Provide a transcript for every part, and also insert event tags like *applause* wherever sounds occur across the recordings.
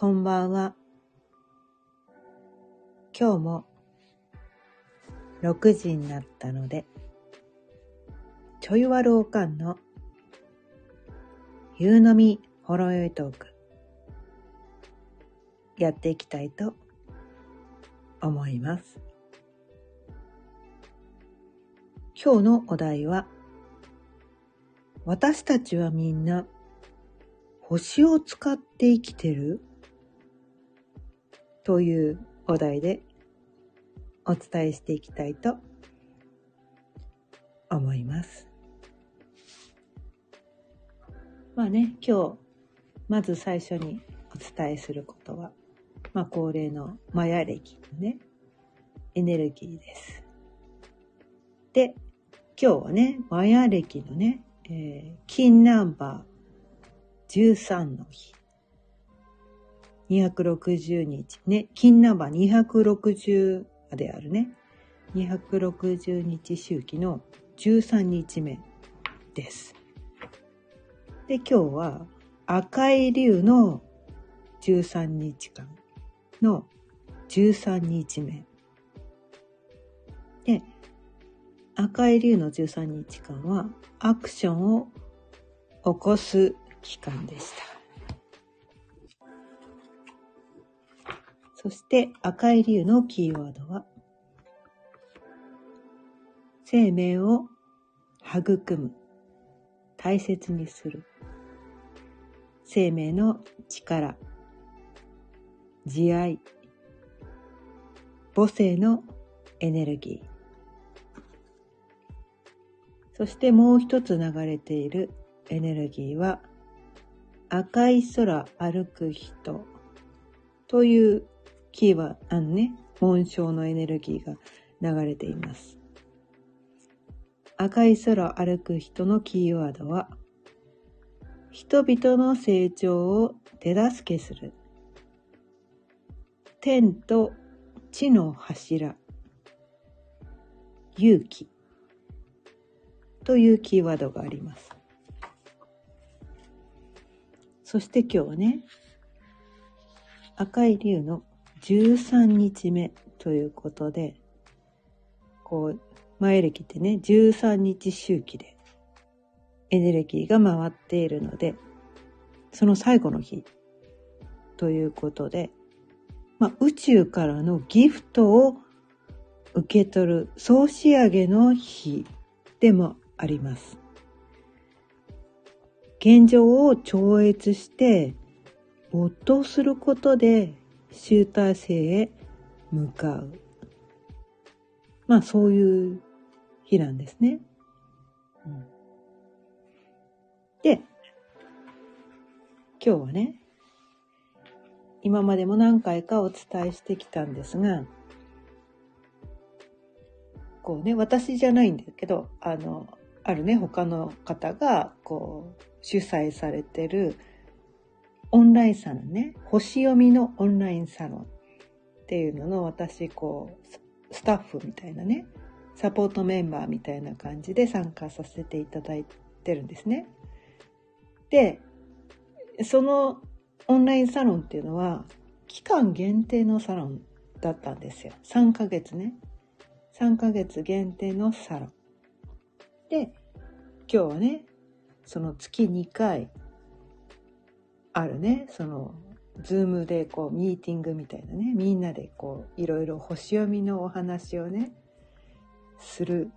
こんばんは。今日も6時になったので、ちょいわるおかんの夕飲みほろよいトーク、やっていきたいと思います。今日のお題は、私たちはみんな星を使って生きてる？というお題でお伝えしていきたいと思います。まあね、今日、まず最初にお伝えすることは、まあ恒例のマヤ暦のね、エネルギーです。で、今日はね、マヤ暦のね、えー金ナンバー13の日。260日。ね、金ナンバー260であるね。260日周期の13日目です。で、今日は赤い竜の13日間の13日目。で、赤い竜の13日間はアクションを起こす期間でした。そして赤い竜のキーワードは、生命を育む、大切にする、生命の力、慈愛、母性のエネルギー、そしてもう一つ流れているエネルギーは、赤い空歩く人というキーワード、あのね、紋章のエネルギーが流れています。赤い空歩く人のキーワードは、人々の成長を手助けする。天と地の柱。勇気。というキーワードがあります。そして今日はね、赤い竜の13日目ということで、こう、前歴ってね、13日周期でエネルギーが回っているので、その最後の日ということで、まあ、宇宙からのギフトを受け取る総仕上げの日でもあります。現状を超越して没頭することで集大成へ向かう。まあそういう日なんですね。うんで、今日はね、今までも何回かお伝えしてきたんですが、こうね、私じゃないんだけど、あの、あるね、他の方が、こう、主催されてるオンラインサロンね、星読みのオンラインサロンっていうのの私、こう、スタッフみたいなね、サポートメンバーみたいな感じで参加させていただいてるんですね。で、そのオンラインサロンっていうのは、期間限定のサロンだったんですよ。3ヶ月ね。3ヶ月限定のサロン。で、今日はね、その月2回あるね、その、ズームでこう、ミーティングみたいなね、みんなでこう、いろいろ星読みのお話をね、する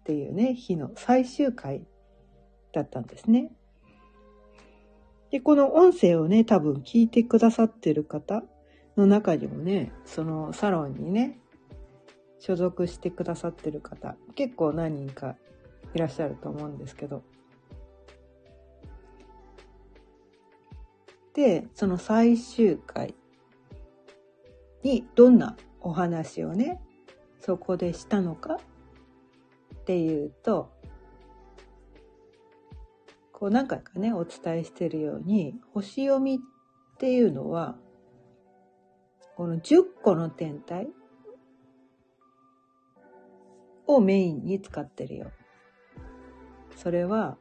っていうね、日の最終回だったんですね。で、この音声をね、多分聞いてくださってる方の中にもね、そのサロンにね、所属してくださってる方、結構何人かいらっしゃると思うんですけど。で、その最終回にどんなお話をね、そこでしたのかっていうと、こう何回かね、お伝えしてるように、星読みっていうのは、この10個の天体をメインに使ってるよ。それは、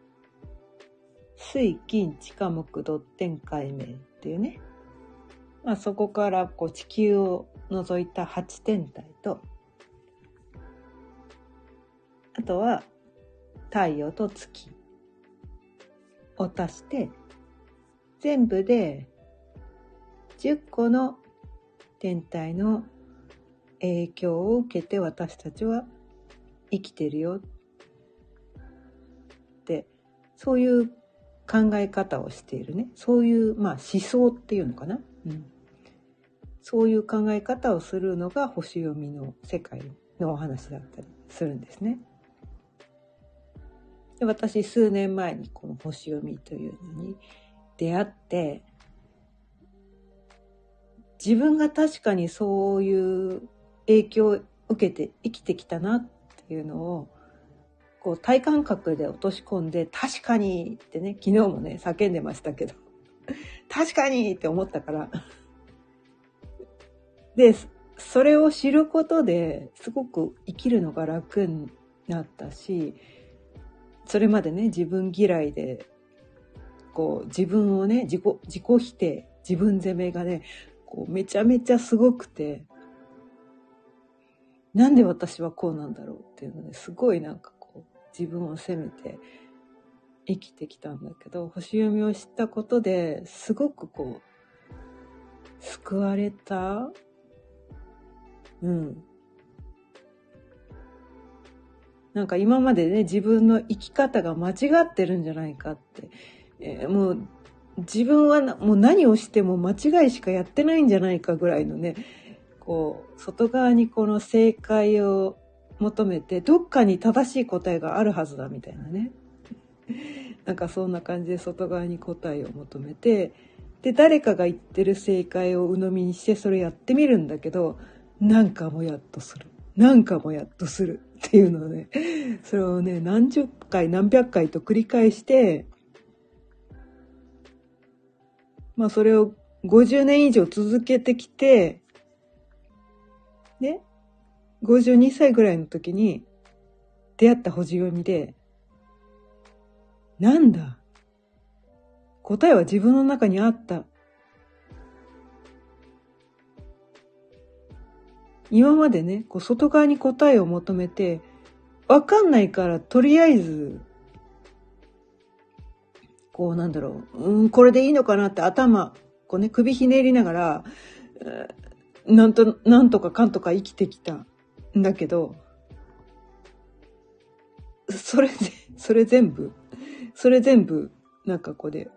水、金、地下、木、土、天、海、明っていうね、まあ、そこからこう地球を除いた8天体と、あとは太陽と月を足して、全部で10個の天体の影響を受けて私たちは生きてるよってそういう考え方をしているね。そういうまあ思想っていうのかな、うん、そういう考え方をするのが星読みの世界のお話だったりするんですね。で私数年前にこの星読みというのに出会って自分が確かにそういう影響を受けて生きてきたなっていうのをこう体感覚で落とし込んで確かにってね昨日もね叫んでましたけど。*laughs* 確かにって思ったから。でそれを知ることですごく生きるのが楽になったしそれまでね自分嫌いでこう自分をね自己自己否定自分責めがねこうめちゃめちゃすごくてなんで私はこうなんだろうっていうのですごいなんか自分を責めて生きてきたんだけど星読みを知ったことですごくこう救われた。うん。なんか今までね自分の生き方が間違ってるんじゃないかって、えー、もう自分はもう何をしても間違いしかやってないんじゃないかぐらいのねこう、外側にこの正解を求めて、どっかに正しい答えがあるはずだみたいなね。なんかそんな感じで外側に答えを求めて、で、誰かが言ってる正解を鵜呑みにしてそれやってみるんだけど、なんかもやっとする。なんかもやっとするっていうのをね、それをね、何十回何百回と繰り返して、まあそれを50年以上続けてきて、ね、52歳ぐらいの時に出会った星読みで、なんだ？答えは自分の中にあった。今までね、こう外側に答えを求めて、わかんないからとりあえず、こうなんだろう、うん、これでいいのかなって頭、こうね、首ひねりながら、なんと、なんとかかんとか生きてきたんだけど、それで、それ全部、それ全部、なんかこうで、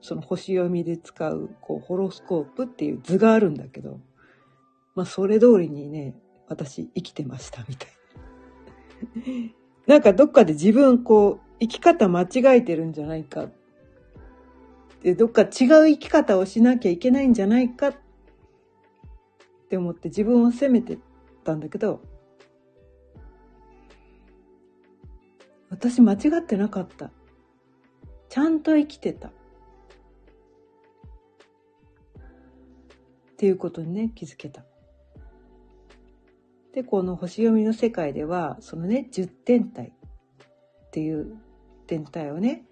その星読みで使う、こう、ホロスコープっていう図があるんだけど、まあ、それ通りにね、私生きてました、みたいな。*laughs* なんかどっかで自分、こう、生き方間違えてるんじゃないか。で、どっか違う生き方をしなきゃいけないんじゃないかっって思って自分を責めてたんだけど私間違ってなかった。ちゃんと生きてた。っていうことにね気づけた。でこの星読みの世界ではそのね10天体。っていう天体をね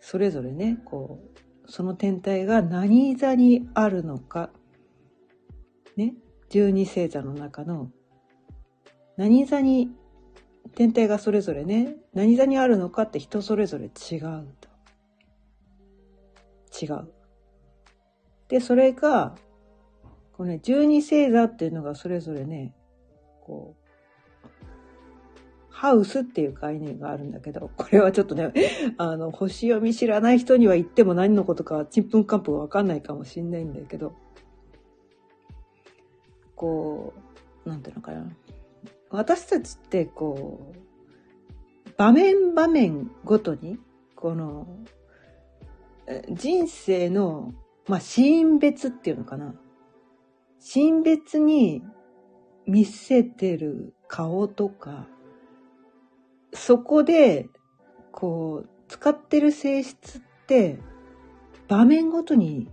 それぞれねこうその天体が何座にあるのかね、十二星座の中の何座に天体がそれぞれね、何座にあるのかって人それぞれ違うと。違う。で、それが、このね、十二星座っていうのがそれぞれね、こう、ハウスっていう概念があるんだけど、これはちょっとね、*laughs* あの、星読み知らない人には言っても何のことかちんぷんかんぷんわかんないかもしんないんだけど、こう、なんていうのかな。私たちってこう、場面場面ごとに、この、人生の、まあ、シーン別っていうのかな。シーン別に見せてる顔とか、そこで、こう、使ってる性質って、場面ごとに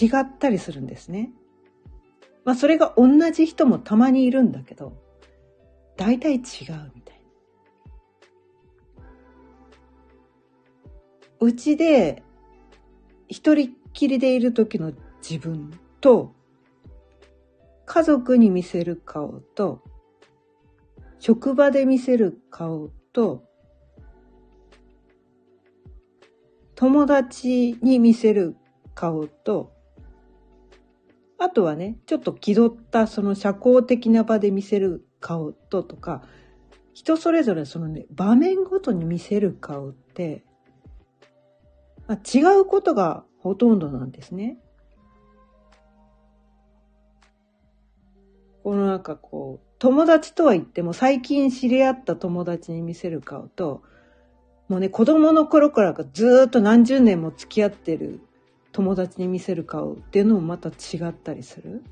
違ったりするんですね。まあそれが同じ人もたまにいるんだけど、大体違うみたいな。うちで一人っきりでいる時の自分と、家族に見せる顔と、職場で見せる顔と、友達に見せる顔と、あとはね、ちょっと気取ったその社交的な場で見せる顔ととか、人それぞれそのね、場面ごとに見せる顔って、まあ、違うことがほとんどなんですね。このなんかこう、友達とは言っても最近知り合った友達に見せる顔と、もうね、子供の頃からずっと何十年も付き合ってる友達に見せる顔っていうのもまた違ったりする？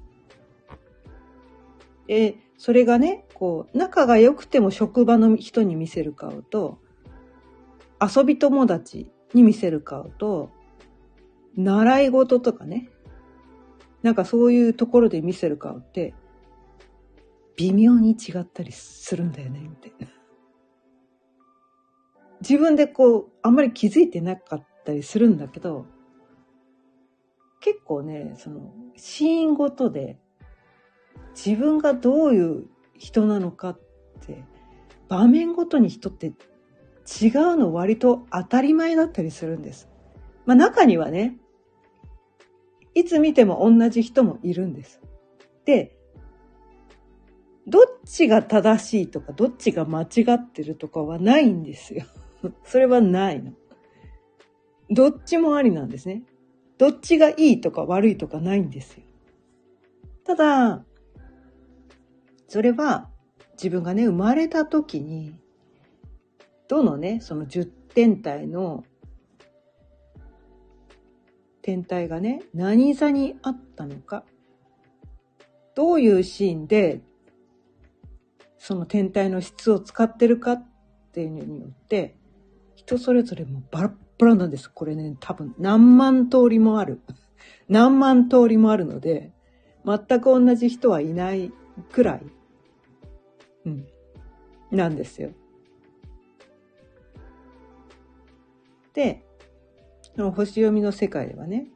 で、それがね、こう、仲が良くても職場の人に見せる顔と、遊び友達に見せる顔と、習い事とかね、なんかそういうところで見せる顔って、微妙に違ったりするんだよね、みたいな。自分でこう、あんまり気づいてなかったりするんだけど、結構ね、その、シーンごとで、自分がどういう人なのかって、場面ごとに人って違うの割と当たり前だったりするんです。まあ中にはね、いつ見ても同じ人もいるんです。で、どっちが正しいとか、どっちが間違ってるとかはないんですよ。それはないの。どっちもありなんですね。どっちがいいとか悪いとかないんですよ。ただ、それは自分がね、生まれた時に、どのね、その10天体の天体がね、何座にあったのか、どういうシーンでその天体の質を使ってるかっていうのによって、人それぞれもバラッバラなんです。これね、多分何万通りもある。*laughs* 何万通りもあるので、全く同じ人はいないくらい、うん、なんですよ。で、その星読みの世界ではね、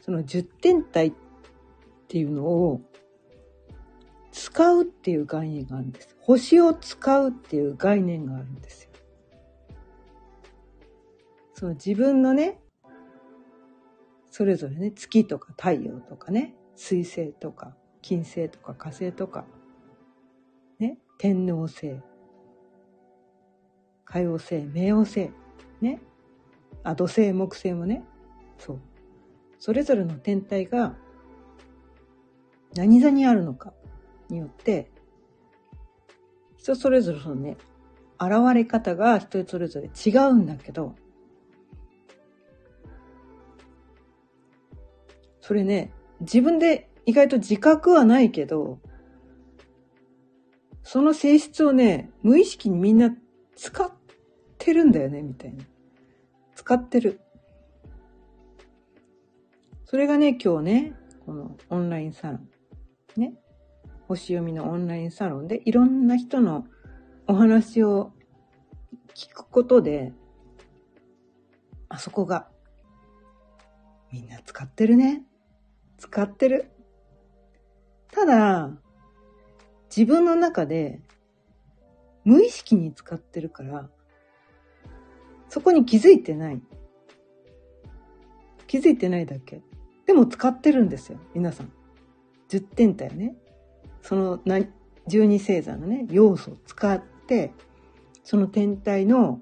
その十天体っていうのを使うっていう概念があるんです。星を使うっていう概念があるんですよ。その自分のね、それぞれね、月とか太陽とかね、水星とか金星とか火星とか、ね、天皇星、海王星、冥王星、ね、あ、土星、木星もね、そう。それぞれの天体が何座にあるのか。によって、人それぞれそのね、現れ方が人それぞれ違うんだけど、それね、自分で意外と自覚はないけど、その性質をね、無意識にみんな使ってるんだよね、みたいな。使ってる。それがね、今日ね、このオンラインサロン。ね。星読みのオンラインサロンでいろんな人のお話を聞くことで、あそこが、みんな使ってるね。使ってる。ただ、自分の中で無意識に使ってるから、そこに気づいてない。気づいてないだけ。でも使ってるんですよ、皆さん。10点体ね。その十二星座のね、要素を使って、その天体の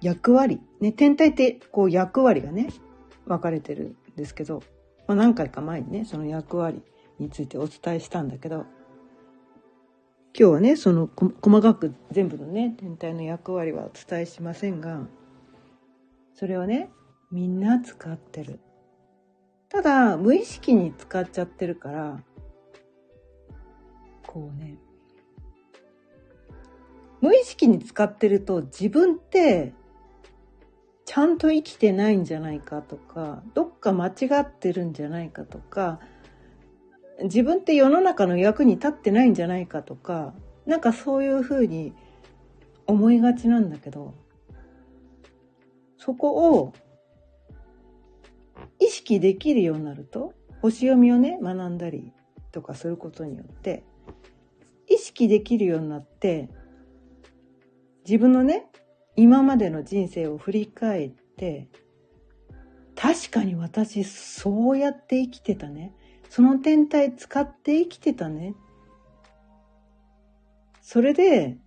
役割、ね、天体ってこう役割がね、分かれてるんですけど、まあ、何回か前にね、その役割についてお伝えしたんだけど、今日はね、その細かく全部のね、天体の役割はお伝えしませんが、それはね、みんな使ってる。ただ、無意識に使っちゃってるから、こうね、無意識に使ってると自分ってちゃんと生きてないんじゃないかとか、どっか間違ってるんじゃないかとか、自分って世の中の役に立ってないんじゃないかとか、なんかそういうふうに思いがちなんだけど、そこを意識できるようになると、星読みをね、学んだりとかすることによって、意識できるようになって、自分のね、今までの人生を振り返って、確かに私そうやって生きてたね。その天体使って生きてたね。それで、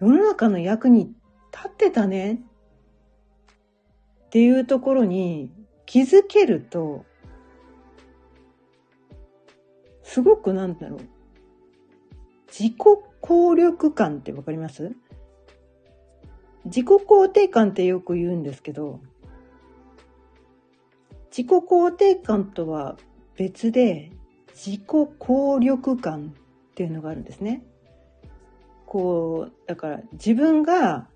世の中の役に立ってたね。っていうところに気づけると、すごくなんだろう。自己効力感ってわかります？自己肯定感ってよく言うんですけど、自己肯定感とは別で自己効力感っていうのがあるんですね。こう、だから自分が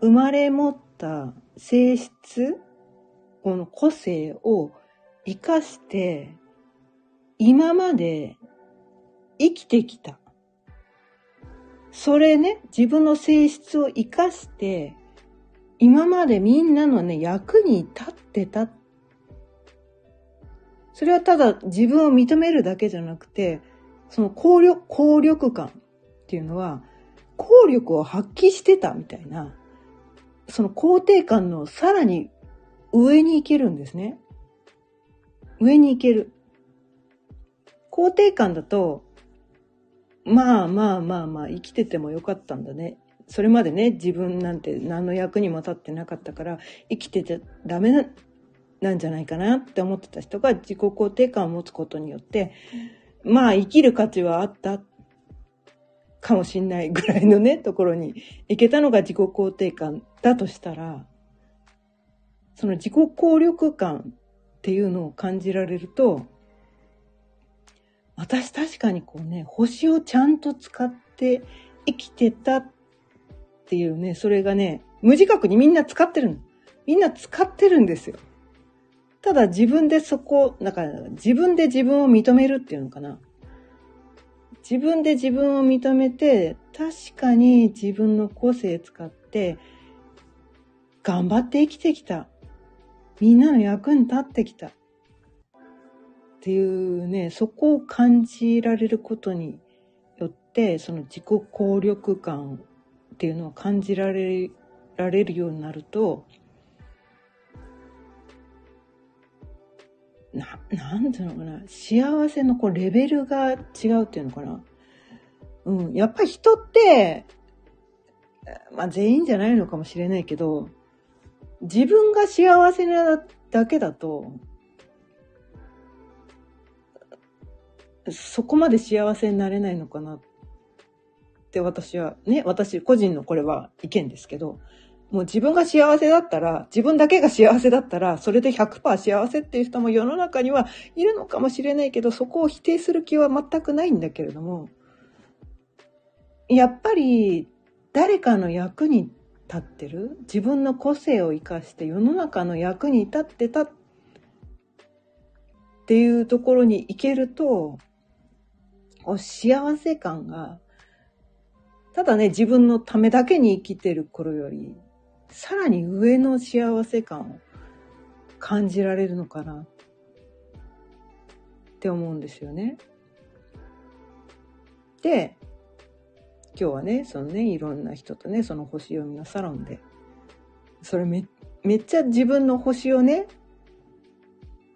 生まれ持った性質、この個性を活かして今まで生きてきた。それね、自分の性質を活かして、今までみんなのね、役に立ってた。それはただ自分を認めるだけじゃなくて、その効力、効力感っていうのは、効力を発揮してたみたいな、その肯定感のさらに上に行けるんですね。上に行ける。肯定感だと、まあまあまあまあ生きててもよかったんだね。それまでね、自分なんて何の役にも立ってなかったから、生きてちゃダメな、なんじゃないかなって思ってた人が自己肯定感を持つことによって、まあ生きる価値はあったかもしんないぐらいのね、ところに行けたのが自己肯定感だとしたら、その自己効力感っていうのを感じられると、私確かにこうね、星をちゃんと使って生きてたっていうね、それがね、無自覚にみんな使ってるの。みんな使ってるんですよ。ただ自分でそこ、なんか自分で自分を認めるっていうのかな。自分で自分を認めて、確かに自分の個性使って、頑張って生きてきた。みんなの役に立ってきた。っていうね、そこを感じられることによって、その自己効力感っていうのを感じられられるようになると、な、なんていうのかな、幸せのこうレベルが違うっていうのかな。うん、やっぱり人って、まあ全員じゃないのかもしれないけど、自分が幸せなだけだと、そこまで幸せになれないのかなって私は、ね、私個人のこれは意見ですけど、もう自分が幸せだったら、自分だけが幸せだったら、それで100%幸せっていう人も世の中にはいるのかもしれないけど、そこを否定する気は全くないんだけれども、やっぱり誰かの役に立ってる自分の個性を生かして世の中の役に立ってたっていうところに行けると、幸せ感が、ただね、自分のためだけに生きてる頃より、さらに上の幸せ感を感じられるのかなって思うんですよね。で、今日はね、そのね、いろんな人とね、その星読みのサロンで、それめ、めっちゃ自分の星をね、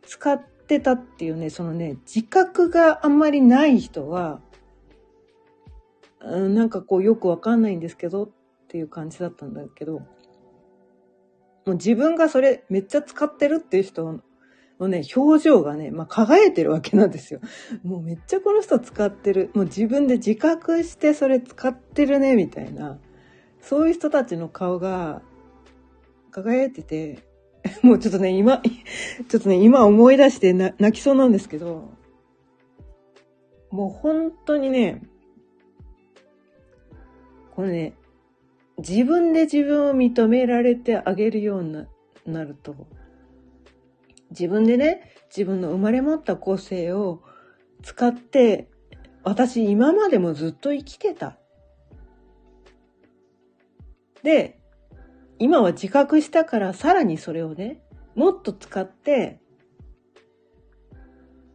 使ってってたっていうね、そのね、自覚があんまりない人は、うん、なんかこうよくわかんないんですけどっていう感じだったんだけど、もう自分がそれめっちゃ使ってるっていう人のね、表情がね、まあ、輝いてるわけなんですよ。もうめっちゃこの人使ってる。もう自分で自覚してそれ使ってるね、みたいな。そういう人たちの顔が輝いてて、*laughs* もうちょっとね、今、*laughs* ちょっとね、今思い出して泣きそうなんですけど、もう本当にね、これね、自分で自分を認められてあげるようになると、自分でね、自分の生まれ持った個性を使って、私今までもずっと生きてた。で、今は自覚したからさらにそれをね、もっと使って、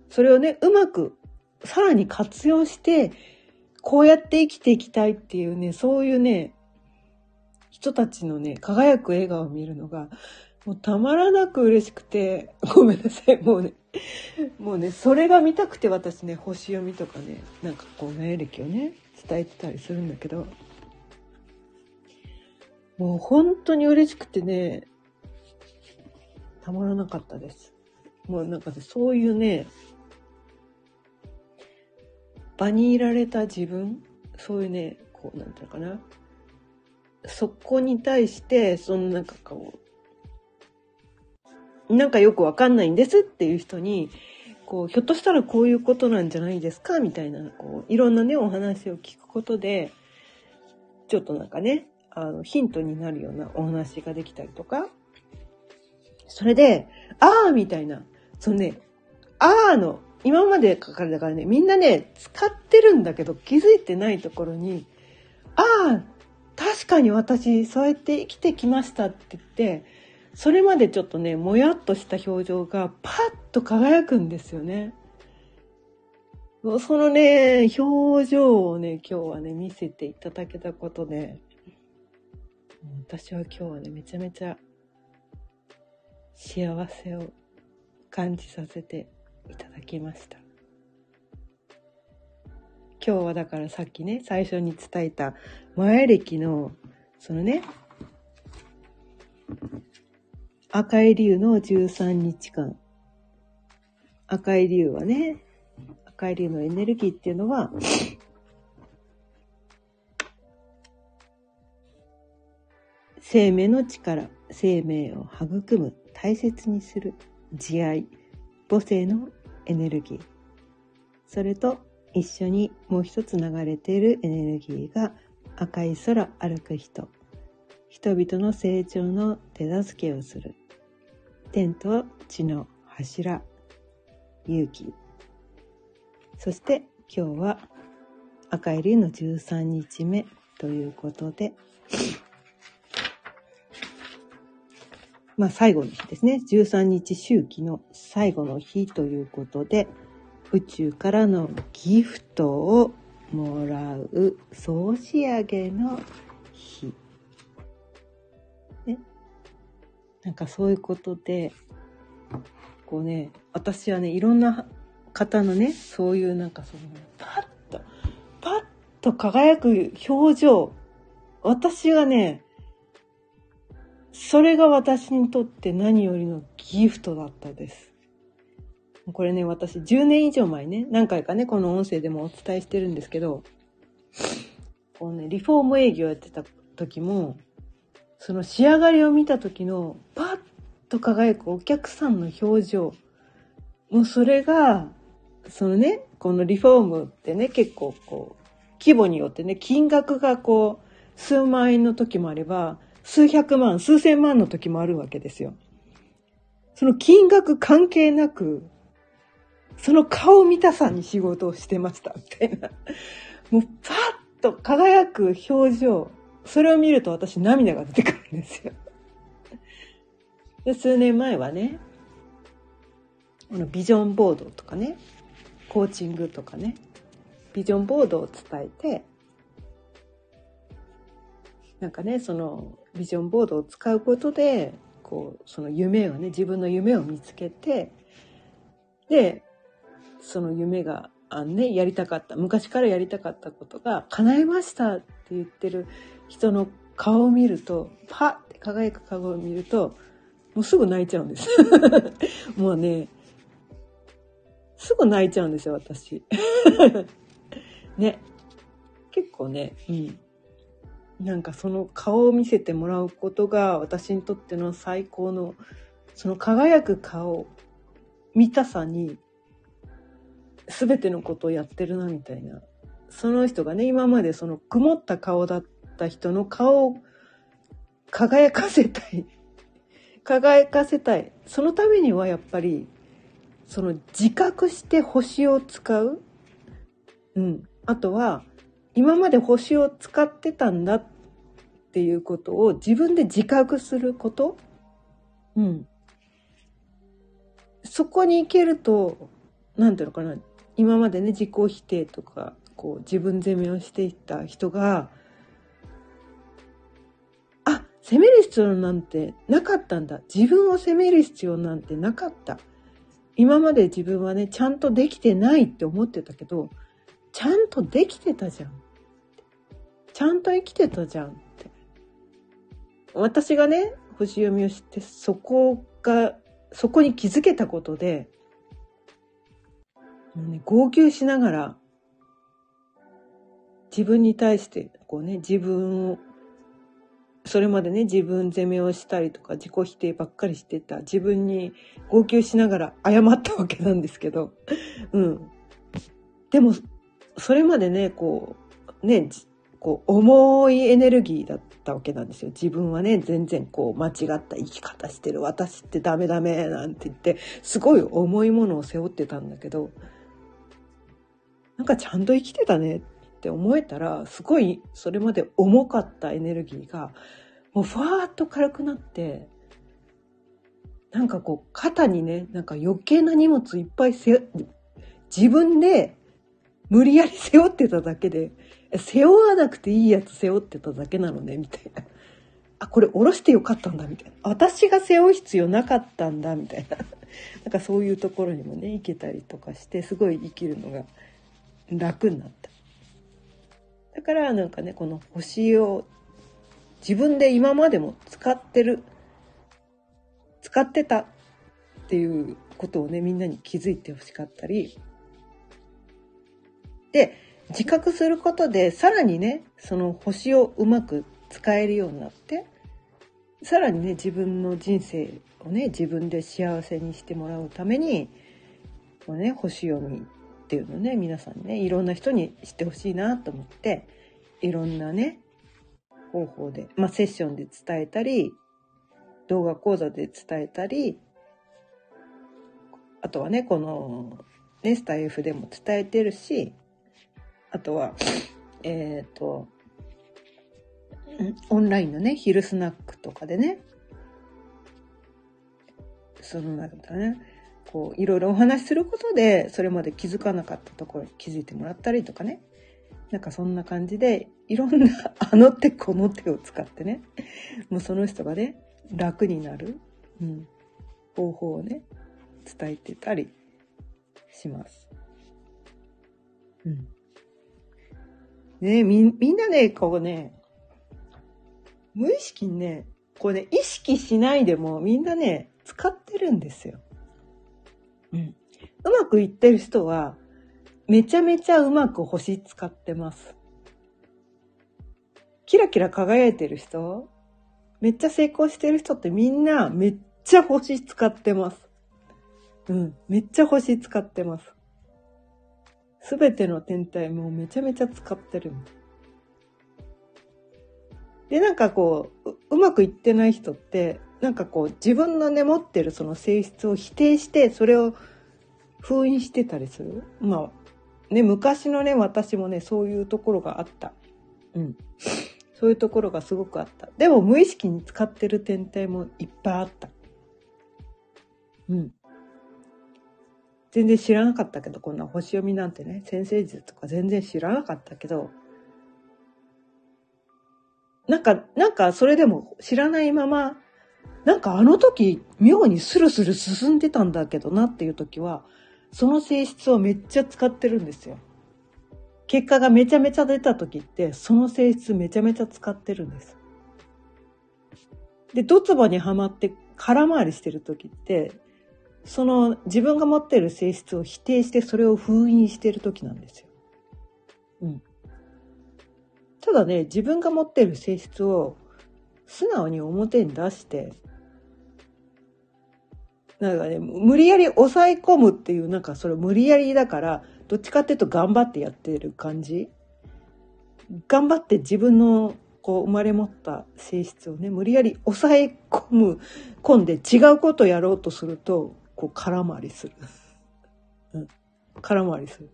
それをね、うまく、さらに活用して、こうやって生きていきたいっていうね、そういうね、人たちのね、輝く笑顔を見るのが、もうたまらなく嬉しくて、ごめんなさい、もうね、もうね、それが見たくて私ね、星読みとかね、なんかこう、名歴をね、伝えてたりするんだけど、もう本当に嬉しくてね、たまらなかったです。もうなんか、そういうね、場にいられた自分、そういうね、こう、なんていうのかな。そこに対して、そのなんかこう、なんかよくわかんないんですっていう人に、こう、ひょっとしたらこういうことなんじゃないですかみたいな、こう、いろんなね、お話を聞くことで、ちょっとなんかね、あの、ヒントになるようなお話ができたりとか、それで、あーみたいな、そのね、あーの今まで書かれたからね、みんなね、使ってるんだけど気づいてないところに、ああ、確かに私、そうやって生きてきましたって言って、それまでちょっとね、もやっとした表情がパッと輝くんですよね。そのね、表情をね、今日はね、見せていただけたことで、私は今日はね、めちゃめちゃ幸せを感じさせていただきました。今日はだからさっきね最初に伝えた前歴のそのね赤い竜の13日間。赤い竜はね赤い竜のエネルギーっていうのは生命の力生命を育む大切にする慈愛母性のエネルギー。それと一緒にもう一つ流れているエネルギーが赤い空歩く人。人々の成長の手助けをする。天と地の柱。勇気。そして今日は赤い竜の13日目ということで、まあ、最後の日ですね。13日周期の最後の日ということで、宇宙からのギフトをもらう総仕上げの日。ね。なんかそういうことで、こうね、私はね、いろんな方のね、そういうなんかその、パッと、パッと輝く表情、私がね、それが私にとって何よりのギフトだったです。これね、私10年以上前ね、何回かね、この音声でもお伝えしてるんですけど、こうね、リフォーム営業やってた時も、その仕上がりを見た時のパッと輝くお客さんの表情、もうそれが、そのね、このリフォームってね、結構こう、規模によってね、金額がこう、数万円の時もあれば、数百万、数千万の時もあるわけですよ。その金額関係なく、その顔見たさに仕事をしてました、みたいな。もうパッと輝く表情。それを見ると私涙が出てくるんですよ。*laughs* で数年前はね、このビジョンボードとかね、コーチングとかね、ビジョンボードを伝えて、なんかね、そのビジョンボードを使うことで、こう、その夢をね、自分の夢を見つけて、で、その夢が、あね、やりたかった、昔からやりたかったことが叶えましたって言ってる人の顔を見ると、パッて輝く顔を見ると、もうすぐ泣いちゃうんです。*laughs* もうね、すぐ泣いちゃうんですよ、私。*laughs* ね。結構ね、うん。なんかその顔を見せてもらうことが私にとっての最高のその輝く顔見たさに全てのことをやってるなみたいな。その人がね今までその曇った顔だった人の顔を輝かせたい。*laughs* 輝かせたい。そのためにはやっぱりその自覚して星を使う。うん。あとは今まで星を使ってたんだっていうことを自分で自覚すること。うん。そこに行けると、なんていうのかな、今までね、自己否定とか、こう、自分責めをしていた人が、あ、責める必要なんてなかったんだ。自分を責める必要なんてなかった。今まで自分はね、ちゃんとできてないって思ってたけど、ちゃんとできてたじゃん。ちゃんと生きてたじゃんって。私がね、星読みをして、そこが、そこに気づけたことで、もうね、号泣しながら、自分に対して、こうね、自分を、それまでね、自分責めをしたりとか、自己否定ばっかりしてた自分に号泣しながら謝ったわけなんですけど、うん。でも、それまでね、こう、ね、こう、重いエネルギーだったわけなんですよ。自分はね、全然こう、間違った生き方してる。私ってダメダメなんて言って、すごい重いものを背負ってたんだけど、なんかちゃんと生きてたねって思えたら、すごいそれまで重かったエネルギーが、もうふわーっと軽くなって、なんかこう、肩にね、なんか余計な荷物いっぱい背自分で無理やり背負ってただけで、背負わなくていいやつ背負ってただけなのね、みたいな。あ、これ下ろしてよかったんだ、みたいな。私が背負う必要なかったんだ、みたいな。*laughs* なんかそういうところにもね、行けたりとかして、すごい生きるのが楽になった。だからなんかね、この星を自分で今までも使ってる、使ってたっていうことをね、みんなに気づいてほしかったり、で、自覚することで、さらにね、その星をうまく使えるようになって、さらにね、自分の人生をね、自分で幸せにしてもらうために、このね、星読みっていうのね、皆さんね、いろんな人に知ってほしいなと思って、いろんなね、方法で、まあ、セッションで伝えたり、動画講座で伝えたり、あとはね、この、ね、スタイフでも伝えてるし、あとは、えっ、ー、と、オンラインのね、昼スナックとかでね、その中でね、こう、いろいろお話しすることで、それまで気づかなかったところに気づいてもらったりとかね、なんかそんな感じで、いろんなあの手この手を使ってね、もうその人がね、楽になる、うん、方法をね、伝えてたりします。うん。ねみ、みんなね、こうね、無意識にね、こうね、意識しないでもみんなね、使ってるんですよ。うん。うまくいってる人は、めちゃめちゃうまく星使ってます。キラキラ輝いてる人、めっちゃ成功してる人ってみんなめっちゃ星使ってます。うん。めっちゃ星使ってます。すべての天体もめちゃめちゃ使ってるで、なんかこう、うまくいってない人って、なんかこう、自分のね、持ってるその性質を否定して、それを封印してたりする？まあ、ね、昔のね、私もね、そういうところがあった。うん。そういうところがすごくあった。でも無意識に使ってる天体もいっぱいあった。うん。全然知らなかったけど、こんな星読みなんてね、先生術とか全然知らなかったけど、なんか、なんかそれでも知らないまま、なんかあの時妙にスルスル進んでたんだけどなっていう時は、その性質をめっちゃ使ってるんですよ。結果がめちゃめちゃ出た時って、その性質めちゃめちゃ使ってるんです。で、ドツボにはまって空回りしてる時って、その自分が持っている性質を否定してそれを封印している時なんですよ。うん。ただね、自分が持っている性質を素直に表に出して、なんかね、無理やり抑え込むっていう、なんかそれ無理やりだから、どっちかっていうと頑張ってやってる感じ頑張って自分のこう生まれ持った性質をね、無理やり抑え込む、込んで違うことをやろうとすると、こう空回りする。*laughs* うん。空回りする。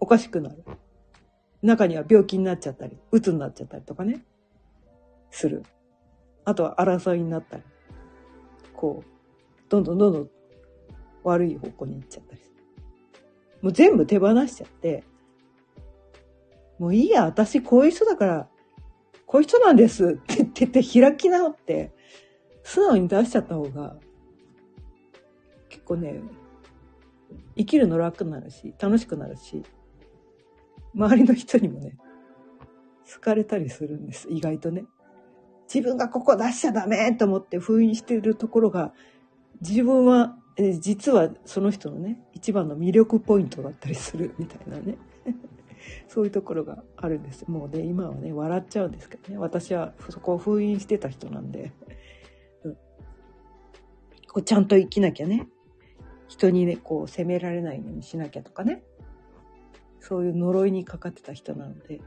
おかしくなる。中には病気になっちゃったり、鬱になっちゃったりとかね。する。あとは争いになったり。こう、どんどんどんどん悪い方向に行っちゃったりする。もう全部手放しちゃって、もういいや、私こういう人だから、こういう人なんですって言ってて開き直って、素直に出しちゃった方が、構ね、生きるの楽になるし、楽しくなるし、周りの人にもね、好かれたりするんです、意外とね。自分がここ出しちゃダメと思って封印してるところが、自分は、え実はその人のね、一番の魅力ポイントだったりするみたいなね。*laughs* そういうところがあるんです。もうね、今はね、笑っちゃうんですけどね。私はそこを封印してた人なんで、うん、こうちゃんと生きなきゃね。人にね、こう責められないようにしなきゃとかね。そういう呪いにかかってた人なので、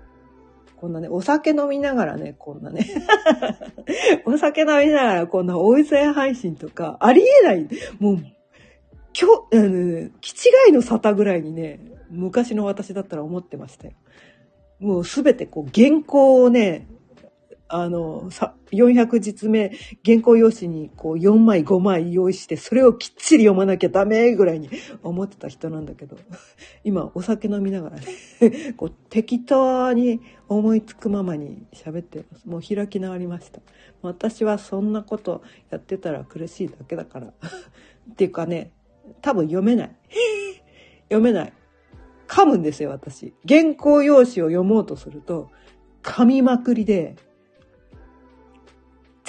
こんなね、お酒飲みながらね、こんなね *laughs* お酒飲みながらこんな音声配信とか、ありえない。もう、今日、あの、気違いの沙汰ぐらいにね、昔の私だったら思ってましたよ。もうすべてこう原稿をね、あの、さ、400実目、原稿用紙にこう4枚5枚用意して、それをきっちり読まなきゃダメぐらいに思ってた人なんだけど、今お酒飲みながらね、*laughs* こう適当に思いつくままに喋ってます。もう開き直りました。私はそんなことやってたら苦しいだけだから。っていうかね、多分読めない。*laughs* 読めない。噛むんですよ、私。原稿用紙を読もうとすると、噛みまくりで、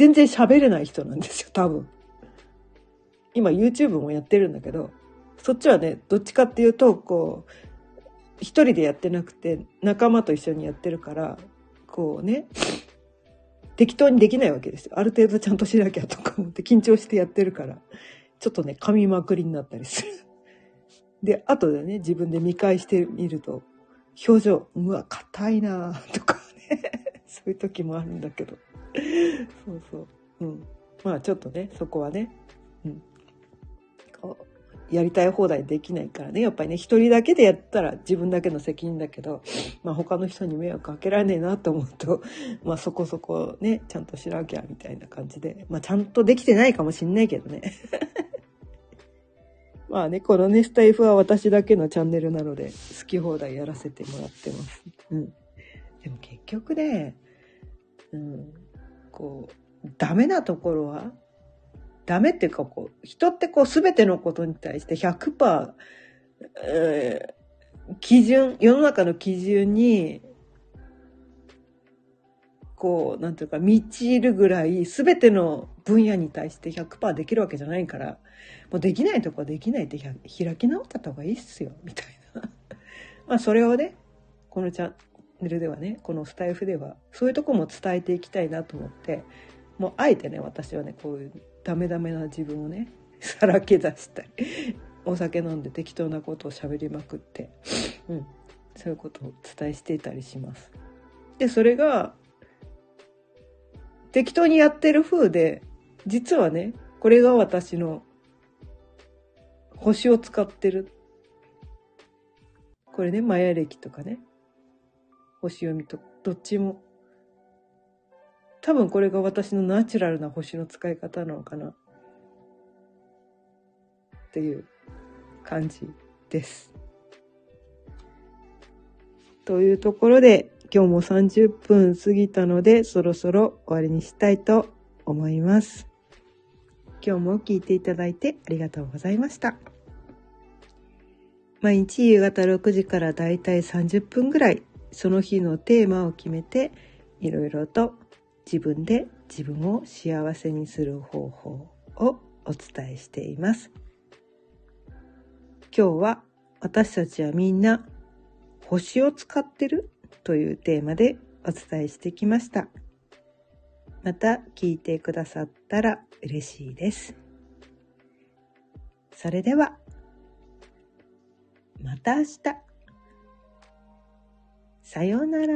全然喋れない人なんですよ、多分。今 YouTube もやってるんだけど、そっちはね、どっちかっていうと、こう、一人でやってなくて、仲間と一緒にやってるから、こうね、適当にできないわけですよ。ある程度ちゃんとしなきゃとか思って緊張してやってるから、ちょっとね、噛みまくりになったりする。で、後でね、自分で見返してみると、表情、うわ、硬いなとかね、*laughs* そういう時もあるんだけど。そうそう。うん。まあちょっとね、そこはね、うん。こう、やりたい放題できないからね、やっぱりね、一人だけでやったら自分だけの責任だけど、まあ他の人に迷惑かけられねえなと思うと、*laughs* まあそこそこね、ちゃんとしなきゃみたいな感じで、まあちゃんとできてないかもしんないけどね。*laughs* まあね、このね、スタイフは私だけのチャンネルなので、好き放題やらせてもらってます。うん。でも結局ね、うん、こう、ダメなところは、ダメっていうか、こう、人ってこう、すべてのことに対して100%、えー、基準、世の中の基準に、こう、なんていうか、満ちるぐらい、すべての分野に対して100%できるわけじゃないから、もうできないとこはできないって開き直った方がいいっすよ、みたいな。*laughs* まあ、それをね、このチャルではねこのスタイフではそういうとこも伝えていきたいなと思ってもうあえてね私はねこういうダメダメな自分をね *laughs* さらけ出したりお酒飲んで適当なことを喋りまくって、うん、そういうことを伝えしていたりします。でそれが適当にやってる風で実はねこれが私の星を使ってるこれねマヤ暦とかね星読みとどっちも多分これが私のナチュラルな星の使い方なのかなっていう感じです。というところで今日も30分過ぎたのでそろそろ終わりにしたいと思います。今日も聞いていただいてありがとうございました。毎日夕方6時からだいたい30分ぐらいその日のテーマを決めていろいろと自分で自分を幸せにする方法をお伝えしています。今日は私たちはみんな星を使ってるというテーマでお伝えしてきました。また聞いてくださったら嬉しいです。それでは、また明日。さようなら。